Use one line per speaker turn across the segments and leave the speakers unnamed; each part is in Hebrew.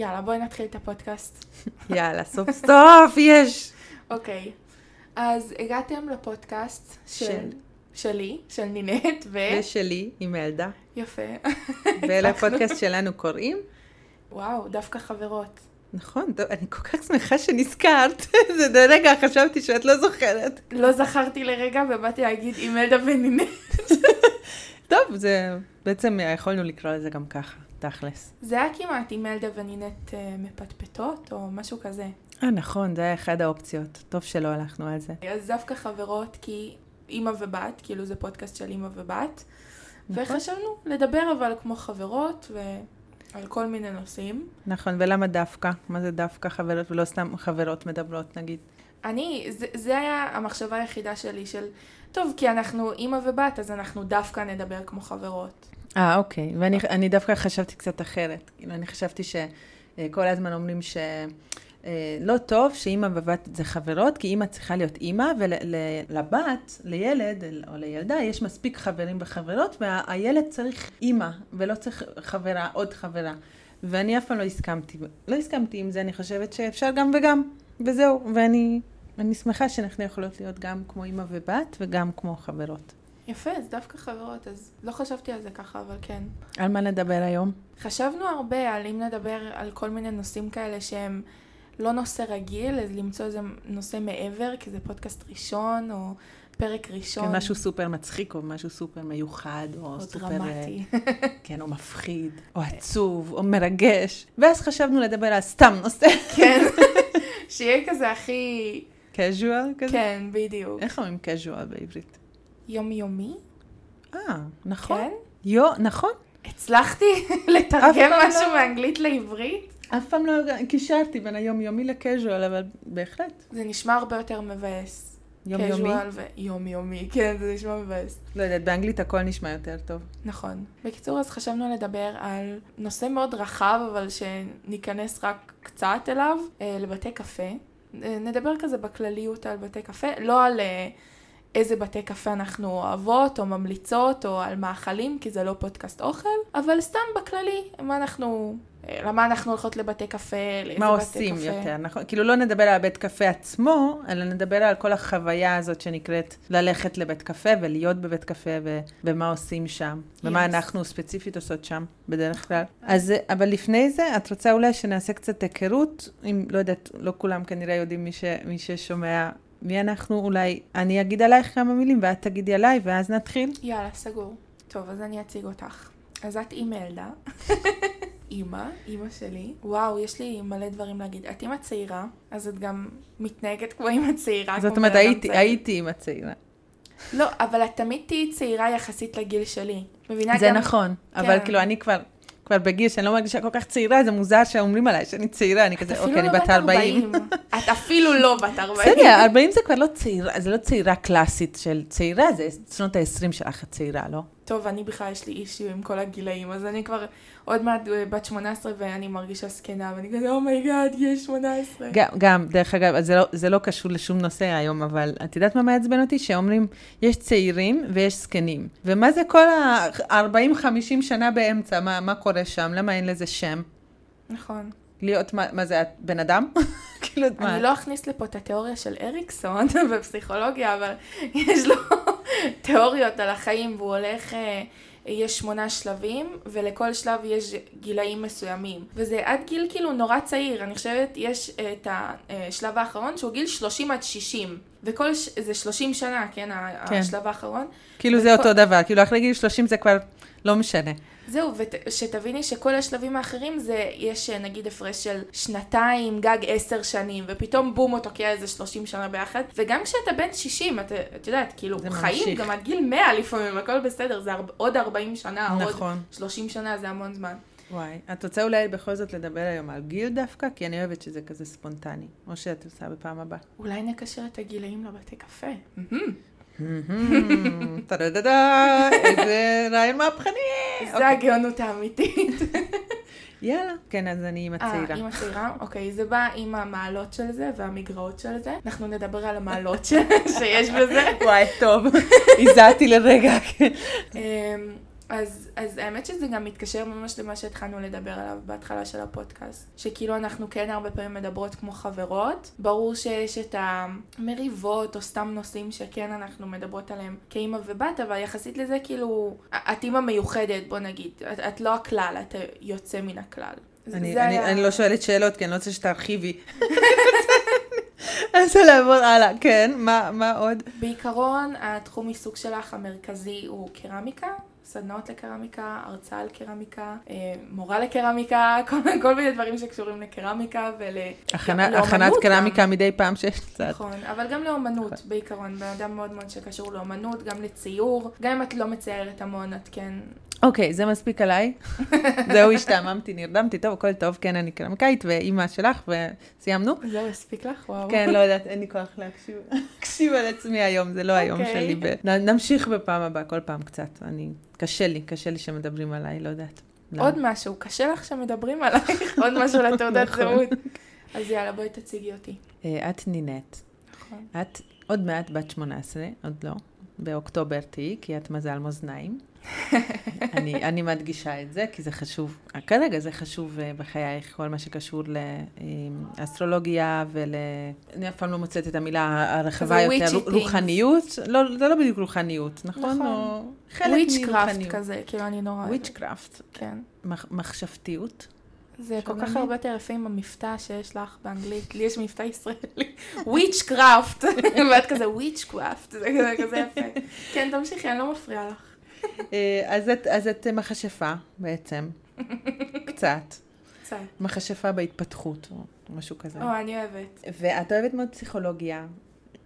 יאללה, בואי נתחיל את הפודקאסט.
יאללה, סוף סוף יש.
אוקיי, אז הגעתם לפודקאסט של...
של.
שלי, של נינט, ו...
ושלי, עם ילדה.
יפה.
ולפודקאסט שלנו קוראים.
וואו, דווקא חברות.
נכון, טוב, אני כל כך שמחה שנזכרת. זה לרגע חשבתי שאת לא זוכרת.
לא זכרתי לרגע ובאתי להגיד עם אלדה ונינט.
טוב, זה בעצם יכולנו לקרוא לזה גם ככה, תכלס.
זה היה כמעט עם אלדה ונינט אה, מפטפטות, או משהו כזה.
אה, נכון, זה היה אחד האופציות. טוב שלא הלכנו על זה.
אז דווקא חברות, כי אימא ובת, כאילו זה פודקאסט של אימא ובת.
נכון.
וחשבנו לדבר אבל כמו חברות ועל כל מיני נושאים.
נכון, ולמה דווקא? מה זה דווקא חברות ולא סתם חברות מדברות, נגיד?
אני, זה, זה היה המחשבה היחידה שלי של, טוב, כי אנחנו אימא ובת, אז אנחנו דווקא נדבר כמו חברות.
אה, אוקיי. ואני אני דווקא חשבתי קצת אחרת. כאילו, אני חשבתי שכל הזמן אומרים ש... אה, לא טוב שאימא ובת זה חברות, כי אימא צריכה להיות אימא, ולבת, לילד או לילדה, יש מספיק חברים וחברות, והילד צריך אימא, ולא צריך חברה, עוד חברה. ואני אף פעם לא הסכמתי. לא הסכמתי עם זה, אני חושבת שאפשר גם וגם, וזהו. ואני אני שמחה שאנחנו יכולות להיות גם כמו אימא ובת, וגם כמו חברות.
יפה, אז דווקא חברות, אז לא חשבתי על זה ככה, אבל כן.
על מה נדבר היום?
חשבנו הרבה על אם נדבר על כל מיני נושאים כאלה שהם לא נושא רגיל, אז למצוא איזה נושא מעבר, כי זה פודקאסט ראשון, או פרק ראשון.
כן, משהו סופר מצחיק, או משהו סופר מיוחד, או,
או
סופר...
דרמטי.
כן, או מפחיד, או עצוב, או מרגש. ואז חשבנו לדבר על סתם נושא.
כן, שיהיה כזה הכי...
casual כזה?
כן, בדיוק.
איך אומרים casual בעברית?
יומיומי?
אה, נכון.
כן?
יו, נכון.
הצלחתי לתרגם משהו
לא.
מאנגלית לעברית?
אף פעם לא קישרתי בין היומיומי לקז'ואל, אבל בהחלט.
זה נשמע הרבה יותר מבאס.
יומיומי?
casual ויומיומי, כן, זה נשמע מבאס.
לא יודעת, באנגלית הכל נשמע יותר טוב.
נכון. בקיצור, אז חשבנו לדבר על נושא מאוד רחב, אבל שניכנס רק קצת אליו, אה, לבתי קפה. אה, נדבר כזה בכלליות על בתי קפה, לא על אה, איזה בתי קפה אנחנו אוהבות או ממליצות, או על מאכלים, כי זה לא פודקאסט אוכל, אבל סתם בכללי, מה אנחנו, אה, למה אנחנו הולכות לבתי קפה, לאיזה
מה
בתי
עושים
קפה.
יותר, נכון? כאילו לא נדבר על בית קפה עצמו, אלא נדבר על כל החוויה הזאת שנקראת ללכת לבית קפה ולהיות בבית קפה ו- ומה עושים שם, ומה
Yes.
אנחנו ספציפית עושות שם בדרך כלל. אז, אבל לפני זה, את רוצה אולי שנעשה קצת היכרות, אם, לא יודעת, לא כולם כנראה יודעים מי, ש- מי ששומע. מי אנחנו? אולי אני אגיד עלייך כמה מילים ואת תגידי עליי, ואז נתחיל.
יאללה, סגור. טוב, אז אני אציג אותך. אז את אימא ילדה. אימא, אימא שלי. וואו, יש לי מלא דברים להגיד. את אימא צעירה, אז את גם מתנהגת כמו אימא צעירה.
זאת אומרת, הייתי. הייתי אימא צעירה.
לא, אבל את תמיד תהיי צעירה יחסית לגיל שלי. מבינה
זה
גם...
נכון, אבל
כן.
כאילו אני כבר, כבר בגיל שאני לא מרגישה כל כך צעירה, זה מוזר שאומרים עליי שאני צעירה, אני כזה, אוקיי, אני
לא
בת 40.
את אפילו לא בת 40.
בסדר, 40 זה כבר לא צעירה, זה לא צעירה קלאסית של צעירה, זה שנות ה-20 שלך את צעירה, לא?
טוב, אני בכלל יש לי issue עם כל הגילאים, אז אני כבר עוד מעט אה, בת 18 ואני מרגישה זקנה, ואני כזה, oh my god, יש 18.
גם, גם, דרך אגב, זה לא, זה לא קשור לשום נושא היום, אבל את יודעת מה מעצבן אותי? שאומרים, יש צעירים ויש זקנים. ומה זה כל ה-40-50 שנה באמצע? מה, מה קורה שם? למה אין לזה שם?
נכון.
להיות, מה, מה זה, את בן אדם? כאילו, מה?
אני לא אכניס לפה את התיאוריה של אריקסון בפסיכולוגיה, אבל יש לו תיאוריות על החיים, והוא הולך, אה, יש שמונה שלבים, ולכל שלב יש גילאים מסוימים. וזה עד גיל כאילו נורא צעיר, אני חושבת, יש אה, את השלב האחרון שהוא גיל 30 עד 60. וכל, ש... זה 30 שנה, כן,
כן.
השלב האחרון.
כאילו זה
וכל-
אותו דבר, כאילו אחרי גיל 30 זה כבר לא משנה.
זהו, ושתביני שכל השלבים האחרים זה, יש אה, נגיד הפרש של שנתיים, גג עשר שנים, ופתאום בום, הוא תוקע איזה 30 שנה ביחד. וגם כשאתה בן 60, את, את יודעת, כאילו, חיים
ממשיך.
גם עד גיל 100 לפעמים, הכל בסדר, זה ארבע, עוד 40 שנה, עוד
נכון.
30 שנה, זה המון זמן.
וואי, את רוצה אולי בכל זאת לדבר היום על גיל דווקא? כי אני אוהבת שזה כזה ספונטני. או שאת עושה בפעם הבאה.
אולי נקשר את הגילאים לבתי קפה. מהמם.
טה-דה-דה-דה, איזה רעיון מהפכני.
זה
אוקיי.
הגאונות האמיתית.
יאללה. כן, אז אני אימא
אה,
צעירה.
אימא צעירה? אוקיי, זה בא עם המעלות של זה והמגרעות של זה. אנחנו נדבר על המעלות שיש בזה.
וואי, טוב. הזעתי לרגע.
אז, אז האמת שזה גם מתקשר ממש למה שהתחלנו לדבר עליו בהתחלה של הפודקאסט. שכאילו אנחנו כן הרבה פעמים מדברות כמו חברות. ברור שיש את המריבות או סתם נושאים שכן אנחנו מדברות עליהם כאימא ובת, אבל יחסית לזה כאילו, את אימא מיוחדת, בוא נגיד. את, את לא הכלל, את יוצא מן הכלל.
אני, אני,
היה-
אני לא שואלת שאלות, כי אני לא רוצה שתרחיבי. רוצה לעבור הלאה, כן, מה, מה עוד?
בעיקרון, התחום עיסוק שלך המרכזי הוא קרמיקה, סדנאות לקרמיקה, הרצאה על קרמיקה, אה, מורה לקרמיקה, כל, כל מיני דברים שקשורים לקרמיקה ול...
הכנה,
לאומנות
הכנת
גם.
קרמיקה מדי פעם שיש קצת.
נכון, אבל גם לאומנות בעיקרון, בן אדם מאוד מאוד שקשור לאומנות, גם לציור, גם אם את לא מציירת המון, את כן...
אוקיי, זה מספיק עליי. זהו, השתעממתי, נרדמתי, טוב, הכל טוב, כן, אני קרמיקאית, ואימא שלך, וסיימנו.
זהו, הספיק לך? וואו.
כן, לא יודעת, אין לי כוח להקשיב. להקשיב על עצמי היום, זה לא היום
אוקיי.
שלי. ב- נמשיך בפעם הבאה, כל פעם קצת. אני, קשה לי, קשה לי שמדברים עליי, לא יודעת. למה.
עוד משהו, קשה לך שמדברים עלייך, עוד משהו לתעודת
נכון.
זהות. אז יאללה, בואי תציגי אותי.
אה, את נינט.
נכון.
את עוד מעט בת 18, עוד לא. באוקטובר תהיי, כי את מזל מאזניים. אני, אני מדגישה את זה, כי זה חשוב, כרגע זה חשוב אה, בחייך, כל מה שקשור לאסטרולוגיה ול... אני אף פעם לא מוצאת את המילה הרחבה יותר. רוחניות, לא, זה לא בדיוק רוחניות, נכון?
נכון.
או חלק
witchcraft
מרוחניות.
כזה, כאילו אני נורא...
witchcraft.
כן.
מח- מחשבתיות.
זה כל כך? הרבה יותר יפה עם המבטא שיש לך באנגלית. לי יש מבטא ישראלי. witchcraft. ואת כזה witchcraft. זה כזה- יפה. כן, תמשיכי, אני לא מפריעה לך.
אה, אז את, מכשפה בעצם, קצת.
קצת.
מכשפה בהתפתחות, או משהו כזה.
או, אני אוהבת.
ואת אוהבת מאוד פסיכולוגיה.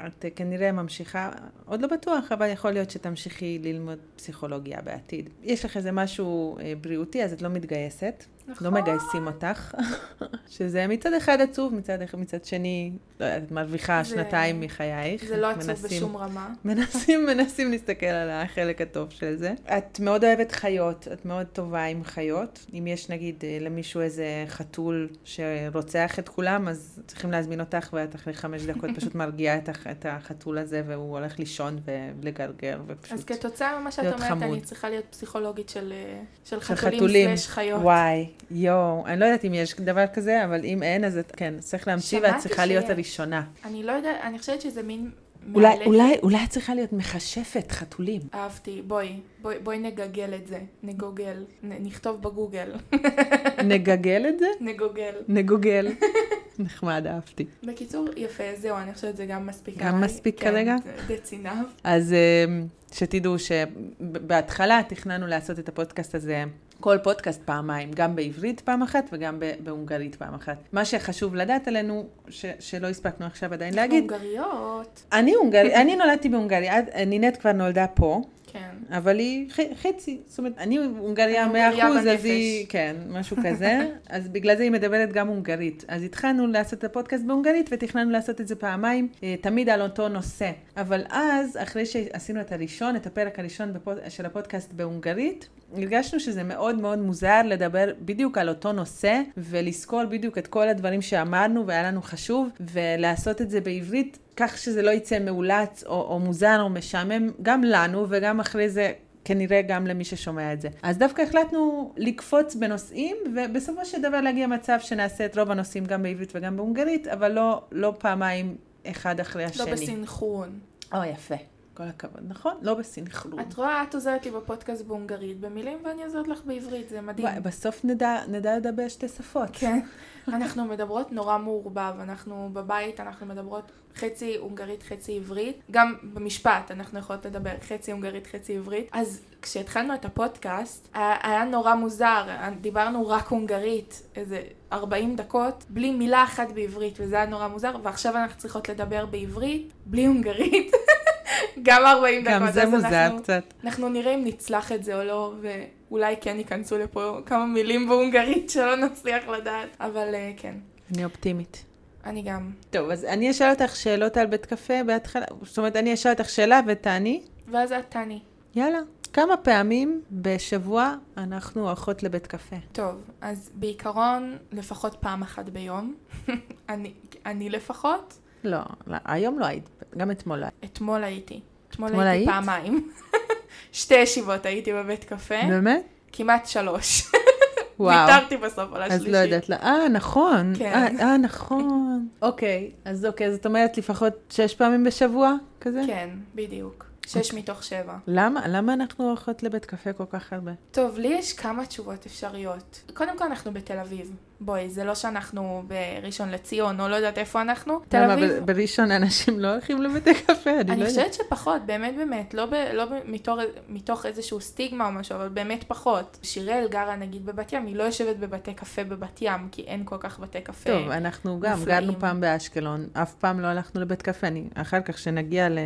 את אה, כנראה ממשיכה, עוד לא בטוח, אבל יכול להיות שתמשיכי ללמוד פסיכולוגיה בעתיד. יש לך איזה משהו אה, בריאותי, אז את לא מתגייסת.
נכון.
לא מגייסים אותך, שזה מצד אחד עצוב, מצד, מצד שני, לא יודעת, את מרוויחה
זה-
שנתיים מחייך.
זה לא עצוב
מנסים-
בשום רמה.
מנסים, מנסים להסתכל על החלק הטוב של זה. את מאוד אוהבת חיות, את מאוד טובה עם חיות. אם יש נגיד אה, למישהו איזה חתול שרוצח את כולם, אז צריכים להזמין אותך, ואת אחרי חמש דקות פשוט מרגיעה את, הח- את החתול הזה, והוא הולך לישון ולגרגר, ופשוט...
אז כתוצאה ממה שאת אומרת, אני
חמוד.
צריכה להיות פסיכולוגית של אה, של
של
חתולים
חתולים.
סלש חיות.
וואי, יואו, אני לא יודעת אם יש דבר כזה, אבל אם אין, אז את, כן, צריך להמציא, ואת צריכה להיות. הראשונה.
אני לא יודעת, אני חושבת שזה מין...
אולי. אולי, אולי את צריכה להיות מכשפת חתולים.
אהבתי, בואי, בואי, בואי נגגל את זה, נגוגל, נ, נכתוב בגוגל,
נגגל את זה?
נגוגל.
נגוגל. נחמד, אהבתי.
בקיצור, יפה, זהו, אני חושבת שזה גם מספיק
גם
עליי.
מספיק
כן,
כרגע?
צינב.
אז אמ, שתדעו שבהתחלה תכננו לעשות את הפודקאסט הזה, כל פודקאסט פעמיים, גם בעברית פעם אחת וגם בהונגרית פעם אחת. מה שחשוב לדעת עלינו, ש- שלא הספקנו עכשיו עדיין להגיד,
הונגריות.
אני הונגרי, אני נולדתי בהונגריה, נינת כבר נולדה פה.
כן.
אבל היא ח- חצי, זאת אומרת, אני הונגריה
אני
100
הונגריה
אחוז, אז. היא, כן, משהו כזה, אז בגלל זה היא מדברת גם הונגרית. אז התחלנו לעשות את הפודקאסט בהונגרית ותכננו לעשות את זה פעמיים, אה, תמיד על אותו נושא. אבל אז, אחרי שעשינו את הראשון, את הפרק הראשון בפוד, של הפודקאסט בהונגרית, הרגשנו שזה מאוד מאוד מוזר לדבר בדיוק על אותו נושא, ולזכור בדיוק את כל הדברים שאמרנו והיה לנו חשוב, ולעשות את זה בעברית, כך שזה לא יצא מאולץ או, או מוזר או משעמם, גם לנו וגם אחרי זה כנראה גם למי ששומע את זה. אז דווקא החלטנו לקפוץ בנושאים, ובסופו של דבר להגיע מצב שנעשה את רוב הנושאים גם בעברית וגם בהונגרית, אבל לא, לא פעמיים אחד אחרי השני.
לא בסינכרון.
או, יפה. כל הכבוד. נכון? לא בסנכרון.
את רואה, את עוזרת לי בפודקאסט בהונגרית במילים, ואני עוזרת לך בעברית, זה מדהים.
וואי, בסוף נדע, נדע לדבר שתי שפות.
כן. אנחנו מדברות נורא מעורבב, אנחנו בבית, אנחנו מדברות חצי הונגרית, חצי עברית. גם במשפט אנחנו יכולות לדבר חצי הונגרית, חצי עברית. אז כשהתחלנו את הפודקאסט, היה, היה נורא מוזר, דיברנו רק הונגרית, איזה 40 דקות, בלי מילה אחת בעברית, וזה היה נורא מוזר, ועכשיו אנחנו צריכות לדבר בעברית, בלי הונגרית. גם 40 דקות.
גם זה מוזר
אנחנו,
קצת.
אנחנו נראה אם נצלח את זה או לא, ואולי כן ייכנסו לפה כמה מילים בהונגרית שלא נצליח לדעת, אבל uh, כן,
אני אופטימית.
אני גם.
טוב, אז אני אשאל אותך שאלות על בית קפה בהתחלה, זאת אומרת, אני אשאל אותך שאלה ותעני.
ואז את תעני.
יאללה. כמה פעמים בשבוע אנחנו הולכות לבית קפה?
טוב, אז בעיקרון, לפחות פעם אחת ביום. אני, אני לפחות.
לא, לא, היום לא היית, גם אתמול לא היית.
אתמול הייתי. אתמול
אתמול
הייתי
היית?
פעמיים. שתי ישיבות הייתי בבית קפה,
באמת?
כמעט שלוש.
וואו.
ויתרתי בסוף על
אז
השלישי.
לא יודעת, לא- אה, נכון.
כן.
אה, אה, נכון. אוקיי, אז אוקיי, זאת אומרת לפחות שש פעמים בשבוע כזה?
כן, בדיוק. שש מתוך שבע.
למה? למה אנחנו הולכות לבית קפה כל כך הרבה?
טוב, לי יש כמה תשובות אפשריות. קודם כל, אנחנו בתל אביב. בואי, זה לא שאנחנו בראשון לציון, או לא יודעת איפה אנחנו. תל
למה
אביב,
ב- בראשון אנשים לא הולכים לבתי קפה? אני לא
אני
יודעת.
חושבת שפחות, באמת באמת, לא, ב, לא ב, מתוך, מתוך איזשהו סטיגמה או משהו, אבל באמת פחות. שיראל גרה נגיד בבת ים, היא לא יושבת בבתי קפה בבת ים, כי אין כל כך בתי קפה.
טוב, אנחנו גם
מופלאים.
גרנו פעם באשקלון, אף פעם לא הלכנו לבית קפה, אני, אחר כך שנגיע ל...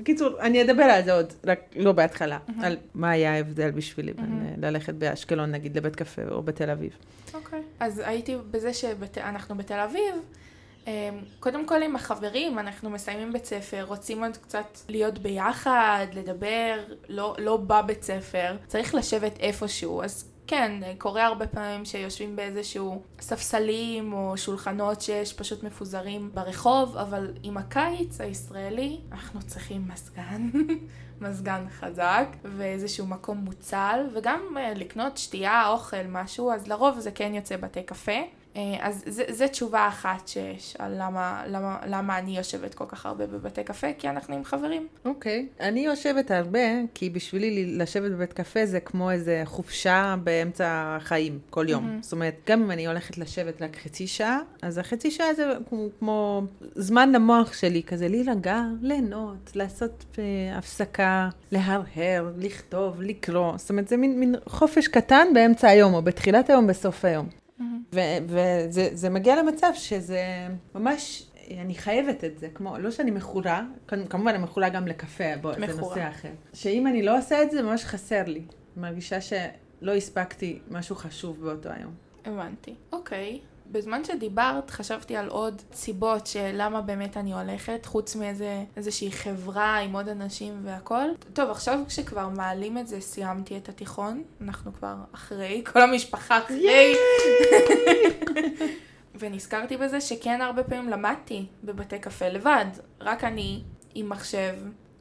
בקיצור, אני אדבר על זה עוד, רק לא בהתחלה, על מה היה ההבדל בשבילי בין אה, ללכת באשקלון, נגיד, לבית קפה או בתל אביב.
אוקיי. אז הייתי בזה שאנחנו בתל אביב. אמ, קודם כל עם החברים, אנחנו מסיימים בית ספר, רוצים עוד קצת להיות ביחד, לדבר, לא, לא בבית ספר, צריך לשבת איפשהו, אז כן, קורה הרבה פעמים שיושבים באיזשהו ספסלים או שולחנות שיש פשוט מפוזרים ברחוב, אבל עם הקיץ הישראלי אנחנו צריכים מזגן, מזגן חזק, ואיזשהו מקום מוצל, וגם אה, לקנות שתייה, אוכל, משהו, אז לרוב זה כן יוצא בתי קפה. אה, אז זה תשובה אחת שיש על למה, למה, למה אני יושבת כל כך הרבה בבתי קפה, כי אנחנו עם חברים.
אוקיי. אני יושבת הרבה, כי בשבילי לשבת בבית קפה זה כמו איזה חופשה באמצע החיים, כל יום.
מהמם.
זאת אומרת, גם אם אני הולכת לשבת רק חצי שעה, אז החצי שעה זה כמו, כמו זמן למוח שלי, כזה להירגע, ליהנות, לעשות אה, הפסקה, להרהר, לכתוב, לקרוא. זאת אומרת, זה מין, מין חופש קטן באמצע היום, או בתחילת היום, בסוף היום. וזה זה מגיע למצב שזה ממש, אני חייבת את זה, כמו, לא שאני מכורה, כמ- כמובן אני מכורה גם לקפה, בוא, זה. נושא אחר. שאם אני לא עושה את זה, ממש חסר לי. מרגישה שלא הספקתי משהו חשוב באותו היום.
הבנתי. אוקיי. בזמן שדיברת, חשבתי על עוד סיבות שלמה באמת אני הולכת, חוץ מאיזה איזושהי חברה עם עוד אנשים והכל. טוב, עכשיו כשכבר מעלים את זה, סיימתי את התיכון, אנחנו כבר אחרי, כל המשפחה אחרי. ונזכרתי בזה שכן הרבה פעמים למדתי בבתי קפה לבד, רק אני עם מחשב.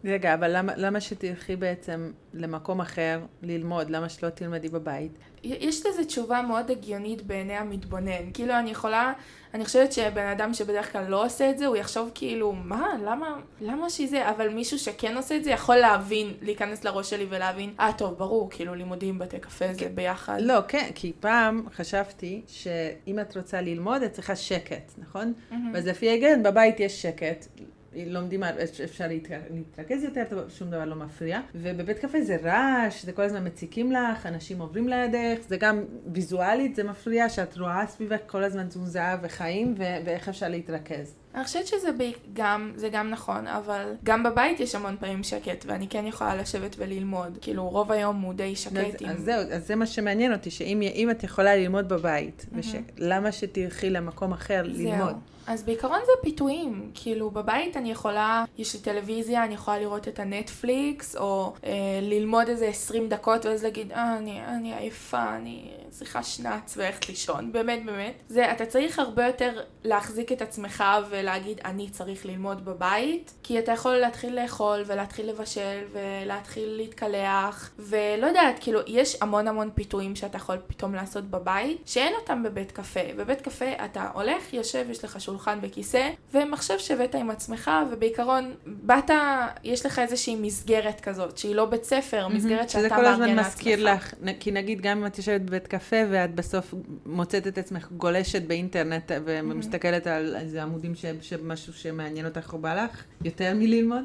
רגע, אבל למה, למה שתלכי בעצם למקום אחר ללמוד? למה שלא תלמדי בבית?
יש לזה תשובה מאוד הגיונית בעיני המתבונן. כאילו, אני יכולה, אני חושבת שבן אדם שבדרך כלל לא עושה את זה, הוא יחשוב כאילו, מה, למה, למה שזה, אבל מישהו שכן עושה את זה יכול להבין, להיכנס לראש שלי ולהבין, אה, טוב, ברור, כאילו, לימודים, בתי קפה זה ביחד.
לא, כן, כי פעם חשבתי שאם את רוצה ללמוד, את צריכה שקט, נכון? אז לפי ההיגיון, בבית יש שקט. לומדים, אפשר להת- להתרכז יותר, שום דבר לא מפריע. ובבית קפה זה רעש, זה כל הזמן מציקים לך, אנשים עוברים לידך, זה גם ויזואלית, זה מפריע שאת רואה סביבך כל הזמן תזוזה וחיים, ו- ואיך אפשר להתרכז.
אני חושבת שזה ב... גם, זה גם נכון, אבל גם בבית יש המון פעמים שקט, ואני כן יכולה לשבת וללמוד. כאילו, רוב היום הוא די שקט
אז,
עם...
אז זהו, אז זה מה שמעניין אותי, שאם אם את יכולה ללמוד בבית, וש... למה שתלכי למקום אחר ללמוד?
זהו. אז בעיקרון זה פיתויים. כאילו, בבית אני יכולה, יש לי טלוויזיה, אני יכולה לראות את הנטפליקס, או אה, ללמוד איזה 20 דקות, ואז להגיד, אה, אני, אני עייפה, אני צריכה שנץ וללכת לישון. באמת, באמת. זה, אתה צריך הרבה יותר להחזיק את עצמך ולהגיד, אני צריך ללמוד בבית, כי אתה יכול להתחיל לאכול, ולהתחיל לבשל, ולהתחיל להתקלח, ולא יודעת, כאילו, יש המון המון פיתויים שאתה יכול פתאום לעשות בבית, שאין אותם בבית קפה. בבית קפה אתה הולך, יושב, יש לך שולחן וכיסא, ומחשב שהבאת עם עצמך, ובעיקרון, באת, יש לך איזושהי מסגרת כזאת, שהיא לא בית ספר, מסגרת שאתה
שזה
מארגן
כל הזמן מזכיר
לעצמך.
לך, כי נגיד גם אם את יושבת בבית קפה ואת בסוף מוצאת את עצמך גולשת באינטרנט ומסתכלת על איזה עמודים שמשהו שמעניין אותך או בא לך, יותר מללמוד,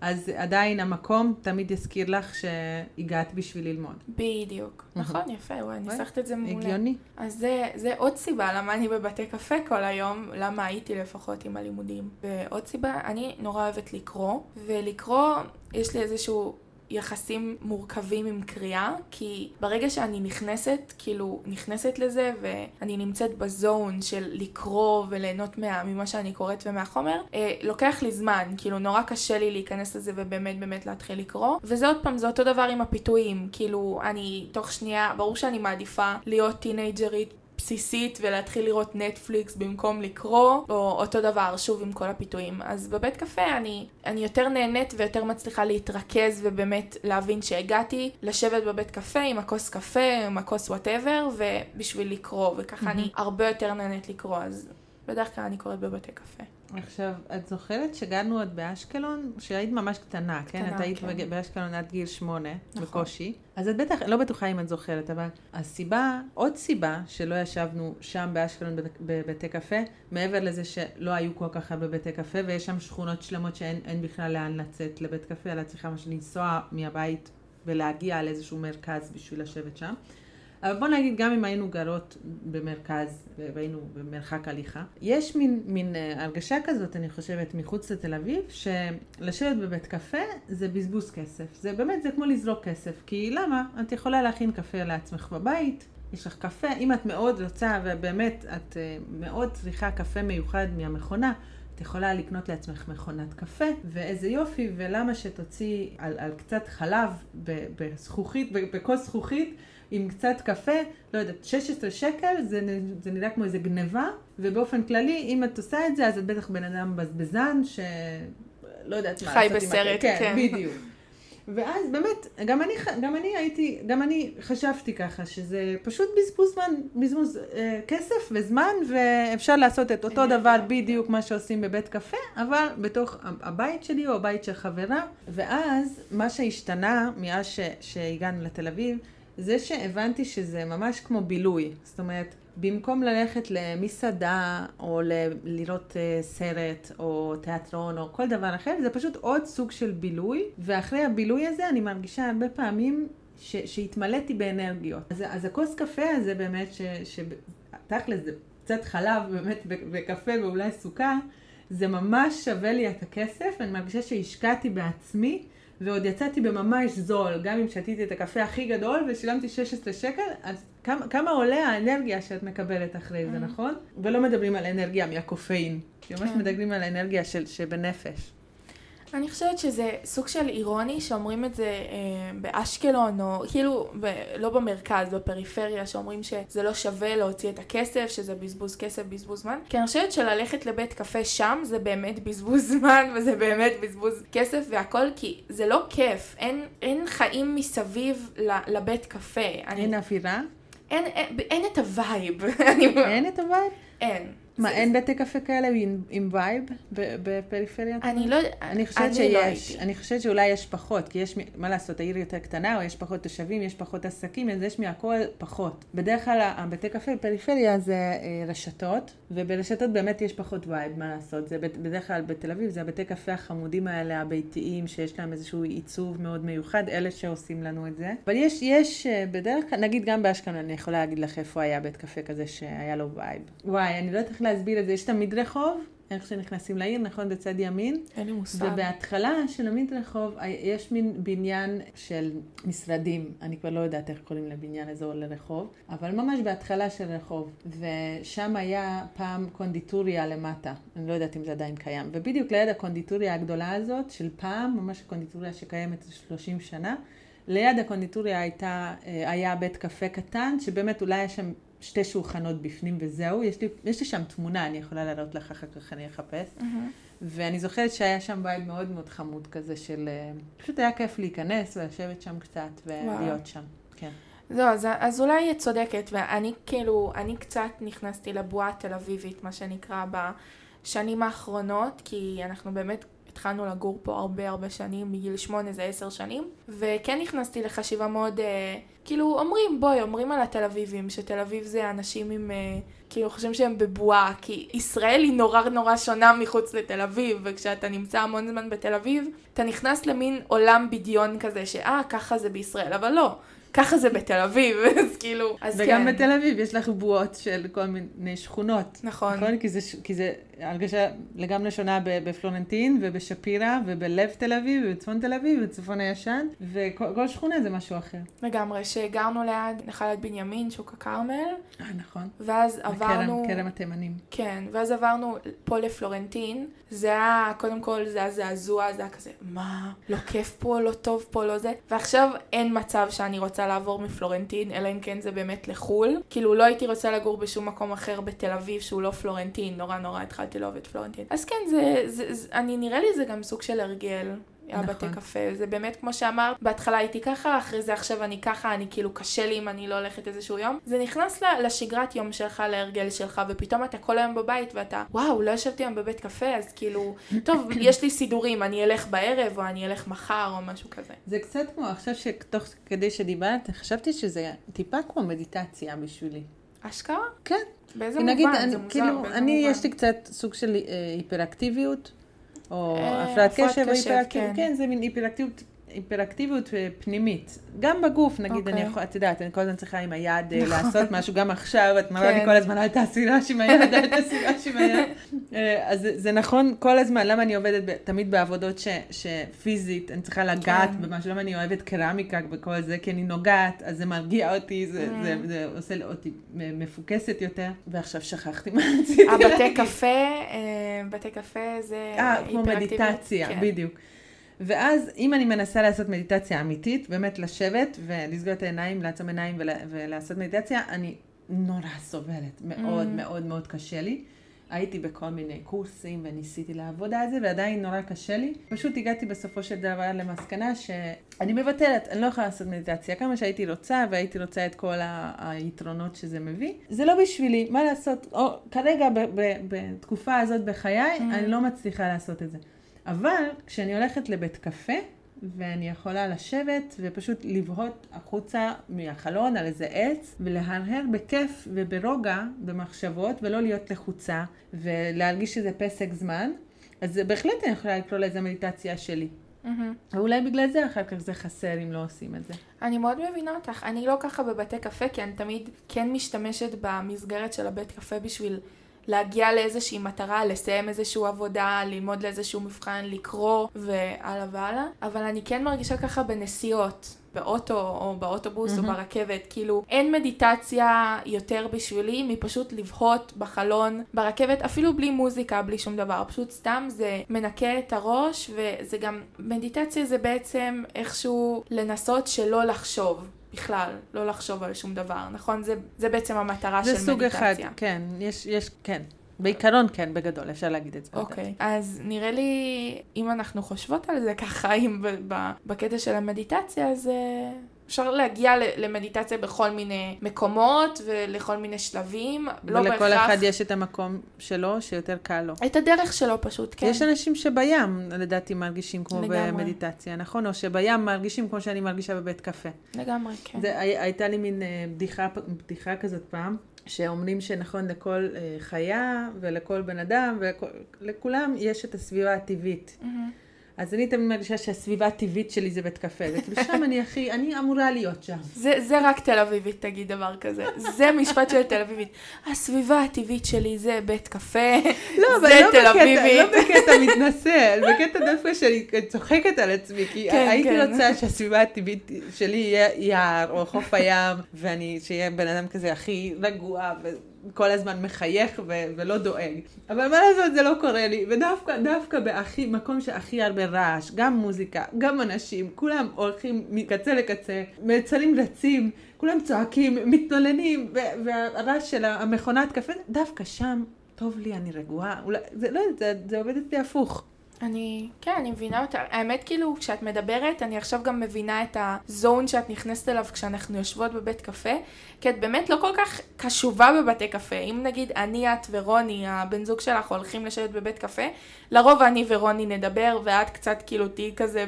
אז עדיין המקום תמיד יזכיר לך שהגעת בשביל ללמוד.
בדיוק. נכון, יפה, וואי, ניסחת את זה מעולה.
הגיוני.
אז זה, זה עוד סיבה למה אני בבתי קפה כל היום, למה הייתי לפחות עם הלימודים. ועוד סיבה, אני נורא אוהבת לקרוא, ולקרוא, יש לי איזשהו יחסים מורכבים עם קריאה, כי ברגע שאני נכנסת, כאילו, נכנסת לזה, ואני נמצאת ב zone של לקרוא וליהנות מה, ממה שאני קוראת ומהחומר, אה, לוקח לי זמן, כאילו, נורא קשה לי להיכנס לזה ובאמת באמת להתחיל לקרוא. וזה עוד פעם, זה אותו דבר עם הפיתויים, כאילו, אני תוך שנייה, ברור שאני מעדיפה להיות טינג'רית בסיסית ולהתחיל לראות נטפליקס במקום לקרוא, או אותו דבר, שוב עם כל הפיתויים. אז בבית קפה אני, אני יותר נהנית ויותר מצליחה להתרכז ובאמת להבין שהגעתי לשבת בבית קפה עם הכוס קפה, עם הכוס whatever, ובשביל לקרוא, וככה mm-hmm. אני הרבה יותר נהנית לקרוא, אז בדרך כלל אני קוראת בבתי קפה.
עכשיו, את זוכרת שגרנו עוד באשקלון, שהיית ממש קטנה, כן?
קטנה,
את היית
כן.
באשקלון עד גיל שמונה,
נכון.
בקושי. אז את בטח, לא בטוחה אם את זוכרת, אבל הסיבה, עוד סיבה שלא ישבנו שם באשקלון בב- בבתי קפה, מעבר לזה שלא היו כל כך הרבה בתי קפה, ויש שם שכונות שלמות שאין אין בכלל לאן לצאת לבית קפה, אלא צריכה ממש לנסוע מהבית ולהגיע לאיזשהו מרכז בשביל לשבת שם. אבל בוא נגיד, גם אם היינו גרות במרכז והיינו במרחק הליכה, יש מין, מין אה, הרגשה כזאת, אני חושבת, מחוץ לתל אביב, שלשבת בבית קפה זה בזבוז כסף. זה באמת, זה כמו לזרוק כסף. כי למה? את יכולה להכין קפה לעצמך בבית, יש לך קפה, אם את מאוד רוצה, ובאמת, את אה, מאוד צריכה קפה מיוחד מהמכונה, את יכולה לקנות לעצמך מכונת קפה, ואיזה יופי, ולמה שתוציאי על, על קצת חלב בזכוכית, ב- בכוס זכוכית, עם קצת קפה, לא יודעת, 16 שקל, זה, זה נראה כמו איזה גניבה, ובאופן כללי, אם את עושה את זה, אז את בטח בן אדם בזבזן, ש... לא יודעת מה
חי בסרט,
כן.
כן.
בדיוק. ואז באמת, גם אני, גם אני הייתי, גם אני חשבתי ככה, שזה פשוט בזבוז זמן, בזבוז אה, כסף וזמן, ואפשר לעשות את אותו. דבר בדיוק מה שעושים בבית קפה, אבל בתוך הבית שלי או הבית של חברה. ואז, מה שהשתנה מאז ש, שהגענו לתל אביב, זה שהבנתי שזה ממש כמו בילוי. זאת אומרת, במקום ללכת למסעדה, או לראות אה, סרט, או תיאטרון, או כל דבר אחר, זה פשוט עוד סוג של בילוי, ואחרי הבילוי הזה אני מרגישה הרבה פעמים ש- שהתמלאתי באנרגיות. אז, אז הכוס קפה הזה באמת, ש- ש- תכל'ס זה קצת חלב באמת וקפה ואולי סוכר, זה ממש שווה לי את הכסף, אני מרגישה שהשקעתי בעצמי. ועוד יצאתי בממש זול, גם אם שתיתי את הקפה הכי גדול ושילמתי 16 שקל, אז כמה, כמה עולה האנרגיה שאת מקבלת אחרי זה,
Mm.
נכון? ולא מדברים על אנרגיה מהקופאין, ממש
כן.
מדברים על האנרגיה של, שבנפש.
אני חושבת שזה סוג של אירוני שאומרים את זה אה, באשקלון, או כאילו, ב, לא במרכז, בפריפריה, שאומרים שזה לא שווה להוציא את הכסף, שזה בזבוז כסף, בזבוז זמן. כי אני חושבת שללכת לבית קפה שם זה באמת בזבוז זמן, וזה באמת בזבוז כסף והכל, כי זה לא כיף. אין, אין חיים מסביב ל, לבית קפה. אני,
אין אווירה?
אין, אין, אין את ה vibe.
אין את ה vibe?
אין.
מה, אין בתי קפה כאלה עם, vibe בפריפריה?
אני לא
אני חושבת
לא
שיש. אני חושבת שאולי יש פחות, כי יש, מה לעשות, העיר יותר קטנה, או יש פחות תושבים, יש פחות עסקים, אז יש מהכל פחות. בדרך כלל הבתי קפה בפריפריה זה אה, רשתות, וברשתות באמת יש פחות vibe, מה לעשות. זה בדרך כלל בתל אביב, זה הבתי קפה החמודים האלה, הביתיים, שיש להם איזשהו עיצוב מאוד מיוחד, אלה שעושים לנו את זה. אבל יש, יש אה, בדרך כלל, נגיד גם באשקלון, אני יכולה להגיד לך איפה היה בית קפה כזה שהיה לו vibe. וואי, אני לא יודעת איך להסביר את זה, יש תמיד רחוב. איך שנכנסים לעיר, נכון? בצד ימין.
אין לי מושג.
ובהתחלה של המדרחוב יש מין בניין של משרדים, אני כבר לא יודעת איך קוראים לבניין הזה או לרחוב, אבל ממש בהתחלה של רחוב, ושם היה פעם קונדיטוריה למטה, אני לא יודעת אם זה עדיין קיים, ובדיוק ליד הקונדיטוריה הגדולה הזאת של פעם, ממש קונדיטוריה שקיימת 30 שנה, ליד הקונדיטוריה הייתה, אה, היה בית קפה קטן, שבאמת אולי היה שם שתי שולחנות בפנים וזהו, יש לי, יש לי שם תמונה, אני יכולה להראות לך אחר כך, אני אחפש.
מהמם.
ואני זוכרת שהיה שם בית מאוד מאוד חמוד כזה של... אה, פשוט היה כיף להיכנס ולשבת שם קצת ולהיות שם. כן.
זהו, אז, אז אולי את צודקת, ואני כאילו, אני קצת נכנסתי לבועה התל אביבית, מה שנקרא, בשנים האחרונות, כי אנחנו באמת התחלנו לגור פה הרבה הרבה שנים, מגיל שמונה זה עשר שנים, וכן נכנסתי לחשיבה מאוד, אה, כאילו אומרים, בואי, אומרים על התל אביבים, שתל אביב זה אנשים עם, אה, כאילו חושבים שהם בבועה, כי ישראל היא נורא נורא שונה מחוץ לתל אביב, וכשאתה נמצא המון זמן בתל אביב, אתה נכנס למין עולם בדיון כזה, שאה, ככה זה בישראל, אבל לא. ככה זה בתל אביב, אז כאילו, אז
וגם
כן.
בתל אביב יש לך בועות של כל מיני שכונות.
נכון.
נכון? כי זה, כי זה הרגשה לגמרי שונה בפלורנטין ובשפירא ובלב תל אביב ובצפון תל אביב ובצפון הישן, וכל כל שכונה זה משהו אחר.
לגמרי, שגרנו ליד נחלת בנימין, שוק הכרמל,
אה, נכון.
ואז עברנו...
כרם התימנים.
כן, ואז עברנו פה לפלורנטין, זה היה, קודם כל זה היה זעזוע, זה היה כזה, מה, לא כיף פה, לא טוב פה, לא זה, ועכשיו אין מצב שאני רוצה לעבור מפלורנטין, אלא אם כן זה באמת לחו"ל. כאילו לא הייתי רוצה לגור בשום מקום אחר בתל אביב שהוא לא פלורנטין, נורא נורא התחלתי לאהוב את פלורנטין. אז כן, זה, זה, זה, אני נראה לי זה גם סוג של הרגל.
נכון.
הבתי קפה, זה באמת כמו שאמרת, בהתחלה הייתי ככה, אחרי זה עכשיו אני ככה, אני כאילו קשה לי אם אני לא הולכת איזשהו יום. זה נכנס לשגרת יום שלך, להרגל שלך, ופתאום אתה כל היום בבית ואתה, וואו, לא ישבתי היום בבית קפה, אז כאילו, טוב, יש לי סידורים, אני אלך בערב, או אני אלך מחר, או משהו כזה.
זה קצת כמו, עכשיו שתוך כדי שדיברת, חשבתי שזה טיפה כמו מדיטציה בשבילי.
אשכרה?
כן.
באיזה
נגיד,
מובן?
אני,
זה מוזר,
כאילו,
באיזה
אני,
מובן?
יש לי קצת סוג של אה, היפראקטיביות, או
אה,
הפרעת קשב, או היפראקטיביות,
כן.
כן, זה מין היפראקטיביות. היפראקטיביות אה, פנימית, גם בגוף, נגיד, אני
אוקיי.
יכולה, את יודעת, אני כל הזמן צריכה עם היד אה, לעשות משהו, גם עכשיו, את מראה לי
כן.
כל הזמן, אל תעשי רעש עם היד, אל תעשי רעש עם היד. אה, אז זה- זה נכון כל הזמן, למה אני עובדת ב- תמיד בעבודות ש- שפיזית, אני צריכה לגעת
כן.
במשהו, למה אני אוהבת קרמיקה וכל זה, כי אני נוגעת, אז זה מרגיע אותי, זה-
Mm.
זה זה עושה אותי מפוקסת יותר, ועכשיו שכחתי מה רציתי
הבתי
להגיד.
קפה, אה, בתי קפה זה
אה, כמו
היפראקטיביות.
מדיטציה,
כן.
בדיוק. ואז אם אני מנסה לעשות מדיטציה אמיתית, באמת לשבת ולסגור את העיניים, לעצום עיניים ול, ולעשות מדיטציה, אני נורא סובלת, מאוד
Mm.
מאוד מאוד קשה לי. הייתי בכל מיני קורסים וניסיתי לעבוד על זה, ועדיין נורא קשה לי. פשוט הגעתי בסופו של דבר למסקנה שאני מוותרת, אני לא יכולה לעשות מדיטציה כמה שהייתי רוצה, והייתי רוצה את כל ה- היתרונות שזה מביא. זה לא בשבילי, מה לעשות? או, כרגע, ב- ב- בתקופה הזאת בחיי,
Mm.
אני לא מצליחה לעשות את זה. אבל כשאני הולכת לבית קפה, ואני יכולה לשבת ופשוט לבהות החוצה מהחלון על איזה עץ, ולהרהר בכיף וברוגע במחשבות, ולא להיות לחוצה, ולהרגיש שזה פסק זמן, אז בהחלט אני יכולה לקרוא לזה מדיטציה שלי.
מהמם.
ואולי בגלל זה אחר כך זה חסר אם לא עושים את זה.
אני מאוד מבינה אותך. אני לא ככה בבתי קפה, כי אני תמיד כן משתמשת במסגרת של הבית קפה בשביל להגיע לאיזושהי מטרה, לסיים איזושהי עבודה, ללמוד לאיזשהו מבחן, לקרוא והלאה והלאה. אבל אני כן מרגישה ככה בנסיעות. באוטו או באוטובוס או
מהמם.
ברכבת, כאילו אין מדיטציה יותר בשבילי מפשוט לבהות בחלון ברכבת, אפילו בלי מוזיקה, בלי שום דבר, פשוט סתם זה מנקה את הראש וזה גם, מדיטציה זה בעצם איכשהו לנסות שלא לחשוב. בכלל, לא לחשוב על שום דבר, נכון? זה, זה בעצם המטרה
זה
של
סוג
מדיטציה.
אחד, כן, יש, יש, כן. בעיקרון כן, בגדול, אפשר להגיד את זה.
אוקיי, אז נראה לי, אם אנחנו חושבות על זה ככה, אם בקטע של המדיטציה, אז אפשר להגיע למדיטציה בכל מיני מקומות ולכל מיני שלבים, לא
ולכל
בהכרח...
אחד יש את המקום שלו, שיותר קל לו.
את הדרך שלו פשוט, כן.
יש אנשים שבים, לדעתי, מרגישים כמו
לגמרי.
במדיטציה, נכון? או שבים מרגישים כמו שאני מרגישה בבית קפה.
לגמרי, כן.
זה, הי- הייתה לי מין אה, בדיחה, בדיחה כזאת פעם, שאומרים שנכון לכל אה, חיה ולכל בן אדם ולכולם יש את הסביבה הטבעית.
מהמם.
אז אני תמיד מרגישה שהסביבה הטבעית שלי זה בית קפה. זה כאילו שם אני הכי, אני אמורה להיות שם.
זה, זה רק תל אביבית תגיד דבר כזה. זה משפט של תל אביבית. הסביבה הטבעית שלי זה בית קפה,
לא,
זה
לא
תל אביבית.
לא בקטע מתנשא, בקטע דווקא שאני צוחקת על עצמי, כי
כן,
הייתי
כן.
רוצה שהסביבה הטבעית שלי יהיה יער או חוף הים, ואני, שיהיה בן אדם כזה הכי רגוע וכל הזמן מחייך ו- ולא דואג. אבל מה לעשות, זה לא קורה לי, ודווקא, דווקא בהכי, מקום שהכי הרבה רעש, גם מוזיקה, גם אנשים, כולם הולכים מקצה לקצה, מצלים רצים, כולם צועקים, מתלוננים, ו- והרעש של המכונת קפה, דווקא שם טוב לי, אני רגועה, אולי, זה לא זה, זה עובד אצלי הפוך.
אני, כן, אני מבינה אותה. האמת, כאילו, כשאת מדברת, אני עכשיו גם מבינה את הזון שאת נכנסת אליו כשאנחנו יושבות בבית קפה, כי את באמת לא כל כך קשובה בבתי קפה. אם נגיד אני, את ורוני, הבן זוג שלך, הולכים לשבת בבית קפה, לרוב אני ורוני נדבר, ואת קצת כאילו תהיי כזה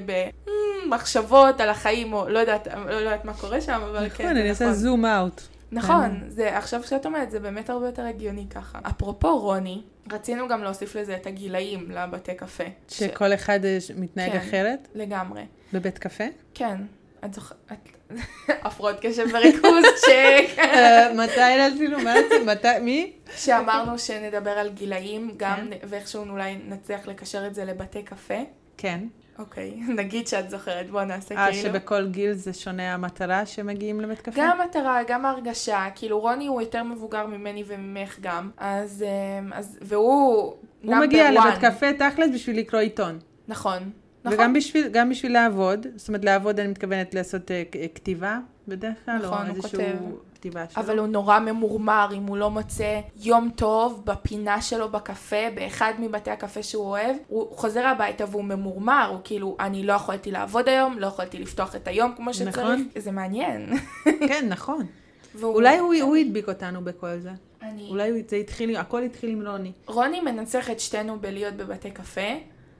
במחשבות על החיים, או לא יודעת, לא יודעת מה קורה שם, אבל כן,
נכון,
זה
אני
נכון.
עושה זום אאוט.
נכון, זה עכשיו שאת אומרת, זה באמת הרבה יותר הגיוני ככה. אפרופו רוני, רצינו גם להוסיף לזה את הגילאים לבתי קפה. ש-
שכל אחד אה, מתנהג
כן.
אחרת
לגמרי.
בבית קפה.
כן, את זוכרת. הפרעות קשב וריכוז, צ'ק.
אה, מתי רצינו, מתי, מי?
שאמרנו שנדבר על גילאים, גם,
כן.
ואיכשהו אולי נצליח לקשר את זה לבתי קפה.
כן.
אוקיי, נגיד שאת זוכרת, בוא נעשה
אה,
כאילו.
שבכל גיל זה שונה המטרה שמגיעים לבית קפה?
גם המטרה, גם ההרגשה, כאילו רוני הוא יותר מבוגר ממני וממך גם, אז, אמ, אז והוא
הוא מגיע
number one.
לבית קפה תכלס בשביל לקרוא עיתון.
נכון. נכון.
וגם בשביל, גם בשביל לעבוד, זאת אומרת לעבוד אני מתכוונת לעשות אה, כ- כתיבה בדרך כלל,
נכון,
או איזשהו
כותב.
כתיבה שלו.
אבל הוא נורא ממורמר אם הוא לא מוצא יום טוב בפינה שלו בקפה, באחד מבתי הקפה שהוא אוהב. הוא חוזר הביתה והוא ממורמר, הוא כאילו, אני לא יכולתי לעבוד היום, לא יכולתי לפתוח את היום כמו שצריך.
נכון.
זה מעניין.
כן, נכון.
והוא-
אולי הוא. הוא הדביק אותנו בכל זה.
אני...
אולי זה התחיל, הכל התחיל עם רוני.
רוני מנצח את שתינו בלהיות בבתי קפה.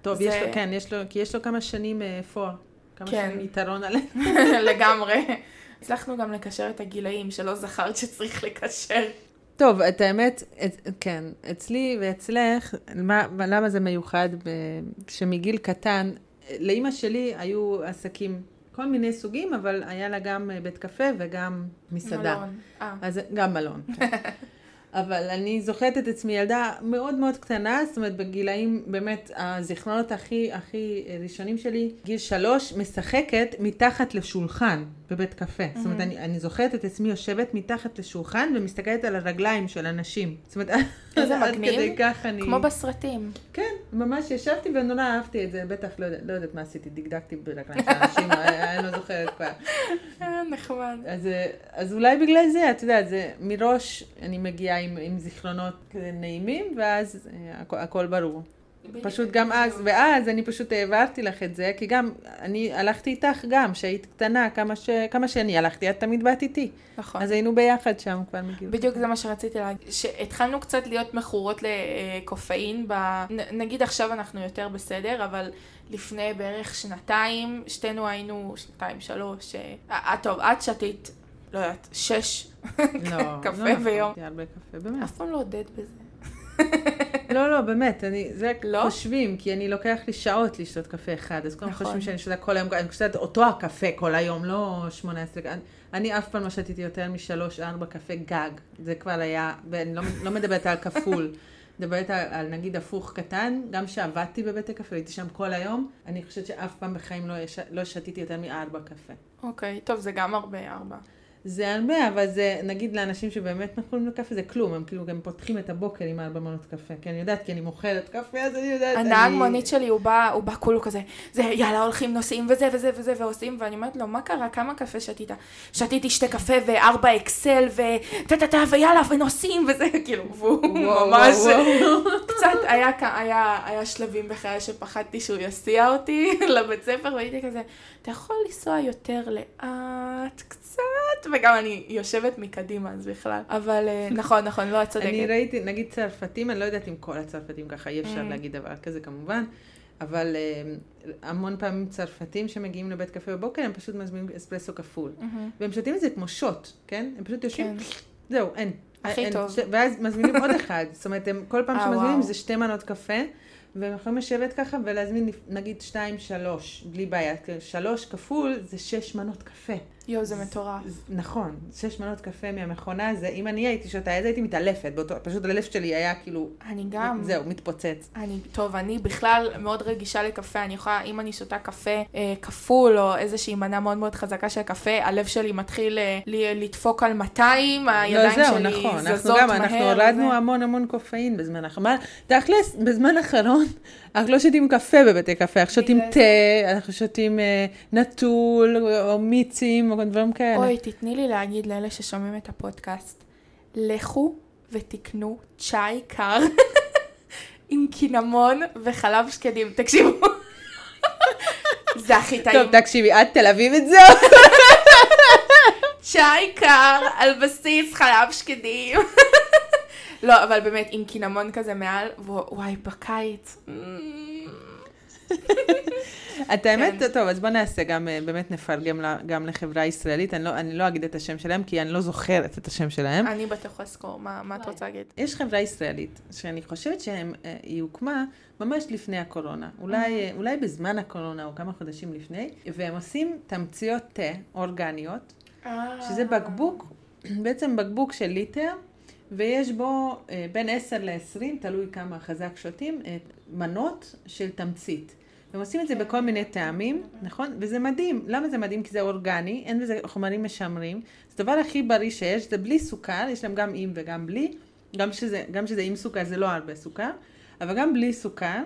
טוב,
זה-
יש לו, כן, יש לו, כי יש לו כמה שנים פור. כמה
כן.
שנים יתרון עליהם.
לגמרי. הצלחנו גם לקשר את הגילאים שלא זכרת שצריך לקשר.
טוב, את האמת, את, כן, אצלי ואצלך, מה, למה זה מיוחד? ב- שמגיל קטן, לאימא שלי היו עסקים, כל מיני סוגים, אבל היה לה גם אה, בית קפה וגם מסעדה.
מלון. אה,
אז גם מלון. כן. אבל אני זוכרת את עצמי ילדה מאוד מאוד קטנה, זאת אומרת בגילאים באמת הזיכרונות הכי הכי ראשונים שלי, גיל שלוש, משחקת מתחת לשולחן בבית קפה. זאת אומרת, אני, אני זוכרת את עצמי יושבת מתחת לשולחן ומסתכלת על הרגליים של אנשים. זאת אומרת,
איזה
עד
מגניב.
כדי כך אני...
כמו בסרטים.
כן, ממש ישבתי ונורא אהבתי את זה, בטח לא, יודע, לא יודעת מה עשיתי, דגדגתי ברגליים של אנשים, אני לא זוכרת כבר.
אה, נחמד.
אז, אה, אז אולי בגלל זה, את יודעת, זה מראש אני מגיעה עם, עם זיכרונות נעימים, ואז אה, הכ, הכל ברור. פשוט גם אז, ואז אני פשוט העברתי לך את זה, כי גם אני הלכתי איתך גם, שהיית קטנה, כמה, ש, כמה שאני הלכתי, את תמיד באת איתי.
נכון.
אז היינו ביחד שם כבר מגיל.
בדיוק זה מה שרציתי להגיד, שהתחלנו קצת להיות מכורות לקופאין, ב... נגיד עכשיו אנחנו יותר בסדר, אבל לפני בערך שנתיים, שתינו היינו, שנתיים, שלוש, אה, אה, טוב, את שתית, לא יודעת, שש,
לא,
קפה
לא
ביום.
נכנסתי הרבה קפה, באמת.
אף פעם לא עודד בזה.
לא, לא, באמת, אני, זה רק
לא?
חושבים, כי אני לוקח לי שעות לשתות קפה אחד, אז כולם
נכון.
חושבים שאני שותה כל היום, אני שותת אותו הקפה כל היום, לא 18, אני, אני אף פעם לא שתיתי יותר משלוש, ארבע קפה גג, זה כבר היה, ואני לא, לא מדברת על כפול, מדברת על, על נגיד הפוך קטן, גם שעבדתי בבית הקפה, הייתי שם כל היום, אני חושבת שאף פעם בחיים לא, יש, לא שתיתי יותר מארבע קפה.
אוקיי, טוב, זה גם הרבה, ארבע.
זה הרבה, אבל זה, נגיד לאנשים שבאמת מכורים לקפה, זה כלום, הם כאילו גם פותחים את הבוקר עם ארבע מנות קפה, כי אני יודעת, כי אני מוכרת קפה, אז אני יודעת,
הנהג
אני...
מונית שלי, הוא בא, הוא בא כולו כזה, זה יאללה הולכים נוסעים וזה וזה וזה ועושים, ואני אומרת לו, מה קרה? כמה קפה שתית? שתיתי שתי קפה וארבע אקסל וטה טה טה ויאללה ונוסעים וזה, כאילו, והוא ממש. קצת היה, היה, היה שלבים בחיי שפחדתי שהוא יסיע אותי לבית ספר, והייתי כזה, אתה יכול לנסוע יותר לאט, קצת, וגם אני יושבת מקדימה, אז בכלל. אבל אה, נכון, נכון, לא, את צודקת.
אני ראיתי, נגיד צרפתים, אני לא יודעת אם כל הצרפתים ככה, אי אפשר
Mm.
להגיד דבר כזה כמובן, אבל אה, המון פעמים צרפתים שמגיעים לבית קפה בבוקר, הם פשוט מזמינים אספרסו כפול. והם שותים את זה כמו שוט, כן? הם פשוט יושבים,
כן.
זהו, אין.
הכי
אין.
טוב.
ש... ואז מזמינים עוד אחד. זאת אומרת, הם כל פעם
אה,
שמזמינים. זה שתי מנות קפה, והם יכולים לשבת ככה ולהזמין נגיד שתיים, שלוש, בלי בעיה. שלוש כפול זה שש מנות קפה.
יואו, זה מטורף.
נכון, שש מנות קפה מהמכונה, זה, אם אני הייתי שותה את זה, הייתי מתעלפת, באותו, פשוט הלב שלי היה כאילו,
אני גם.
זהו, מתפוצץ.
אני, טוב, אני בכלל מאוד רגישה לקפה, אני יכולה, אם אני שותה קפה אה, כפול, או איזושהי מנה מאוד מאוד חזקה של קפה, הלב שלי מתחיל אה, ל- לדפוק על 200, הידיים
לא, זהו,
שלי
נכון, אנחנו
זזות
גם,
מהר.
אנחנו הורדנו
וזה.
המון המון קופאין בזמן האחרון. תכלס, בזמן האחרון, אנחנו לא שותים קפה בבתי קפה, אנחנו שותים תה, אנחנו שותים אה, נטול, או מיצים, או דברים כאלה.
אוי, תתני לי להגיד לאלה ששומעים את הפודקאסט, לכו ותקנו צ'אי קר עם קינמון וחלב שקדים. תקשיבו. זה הכי טעים.
טוב, תקשיבי, את תל אביבית זו?
צ'אי קר על בסיס חלב שקדים. לא, אבל באמת, עם קינמון כזה מעל, וואי, בקיץ. Mm.
את האמת,
כן.
טוב, אז בוא נעשה גם, אה, באמת נפרגם לה- גם לחברה הישראלית, אני לא- אני לא אגיד את השם שלהם, כי אני לא זוכרת את השם שלהם.
אני בטח אזכור, מה מה את רוצה להגיד?
יש חברה ישראלית, שאני חושבת שהיא הוקמה ממש לפני הקורונה, אולי, אה, אולי בזמן הקורונה או כמה חודשים לפני, והם עושים תמציות תה אורגניות, שזה בקבוק, בעצם בקבוק של ליטר, ויש בו אה, בין 10 ל-20, תלוי כמה חזק שותים, אה, מנות של תמצית. הם עושים את זה בכל מיני טעמים, נכון? וזה מדהים. למה זה מדהים? כי זה אורגני, אין בזה חומרים משמרים. זה הדבר הכי בריא שיש, זה בלי סוכר, יש להם גם עם וגם בלי. גם שזה, גם שזה עם סוכר זה לא הרבה סוכר, אבל גם בלי סוכר.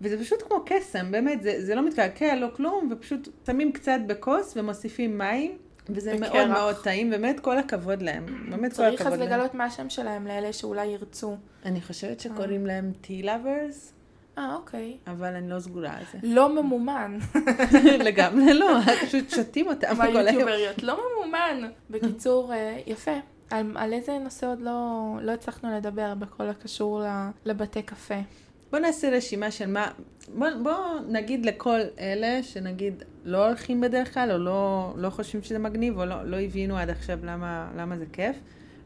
וזה פשוט כמו קסם, באמת, זה, זה לא מתקלקל, לא כלום, ופשוט שמים קצת בכוס ומוסיפים מים, וזה
וקרח.
מאוד מאוד טעים, באמת כל הכבוד להם, באמת כל
צריך אז
הכבוד להם.
לגלות מה השם שלהם לאלה שאולי ירצו.
אני חושבת שקוראים להם tea lovers,
אה, אוקיי.
אבל אני לא סגורה על זה.
לא ממומן.
לגמרי לא, פשוט שותים אותם כל היום.
מהיוטיובריות. לא ממומן. בקיצור, אה, יפה. על, על איזה נושא עוד לא, לא הצלחנו לדבר בכל הקשור לבתי קפה.
בוא נעשה רשימה של מה, בוא, בוא נגיד לכל אלה שנגיד לא הולכים בדרך כלל, או לא, לא חושבים שזה מגניב, או לא, לא הבינו עד עכשיו למה, למה זה כיף.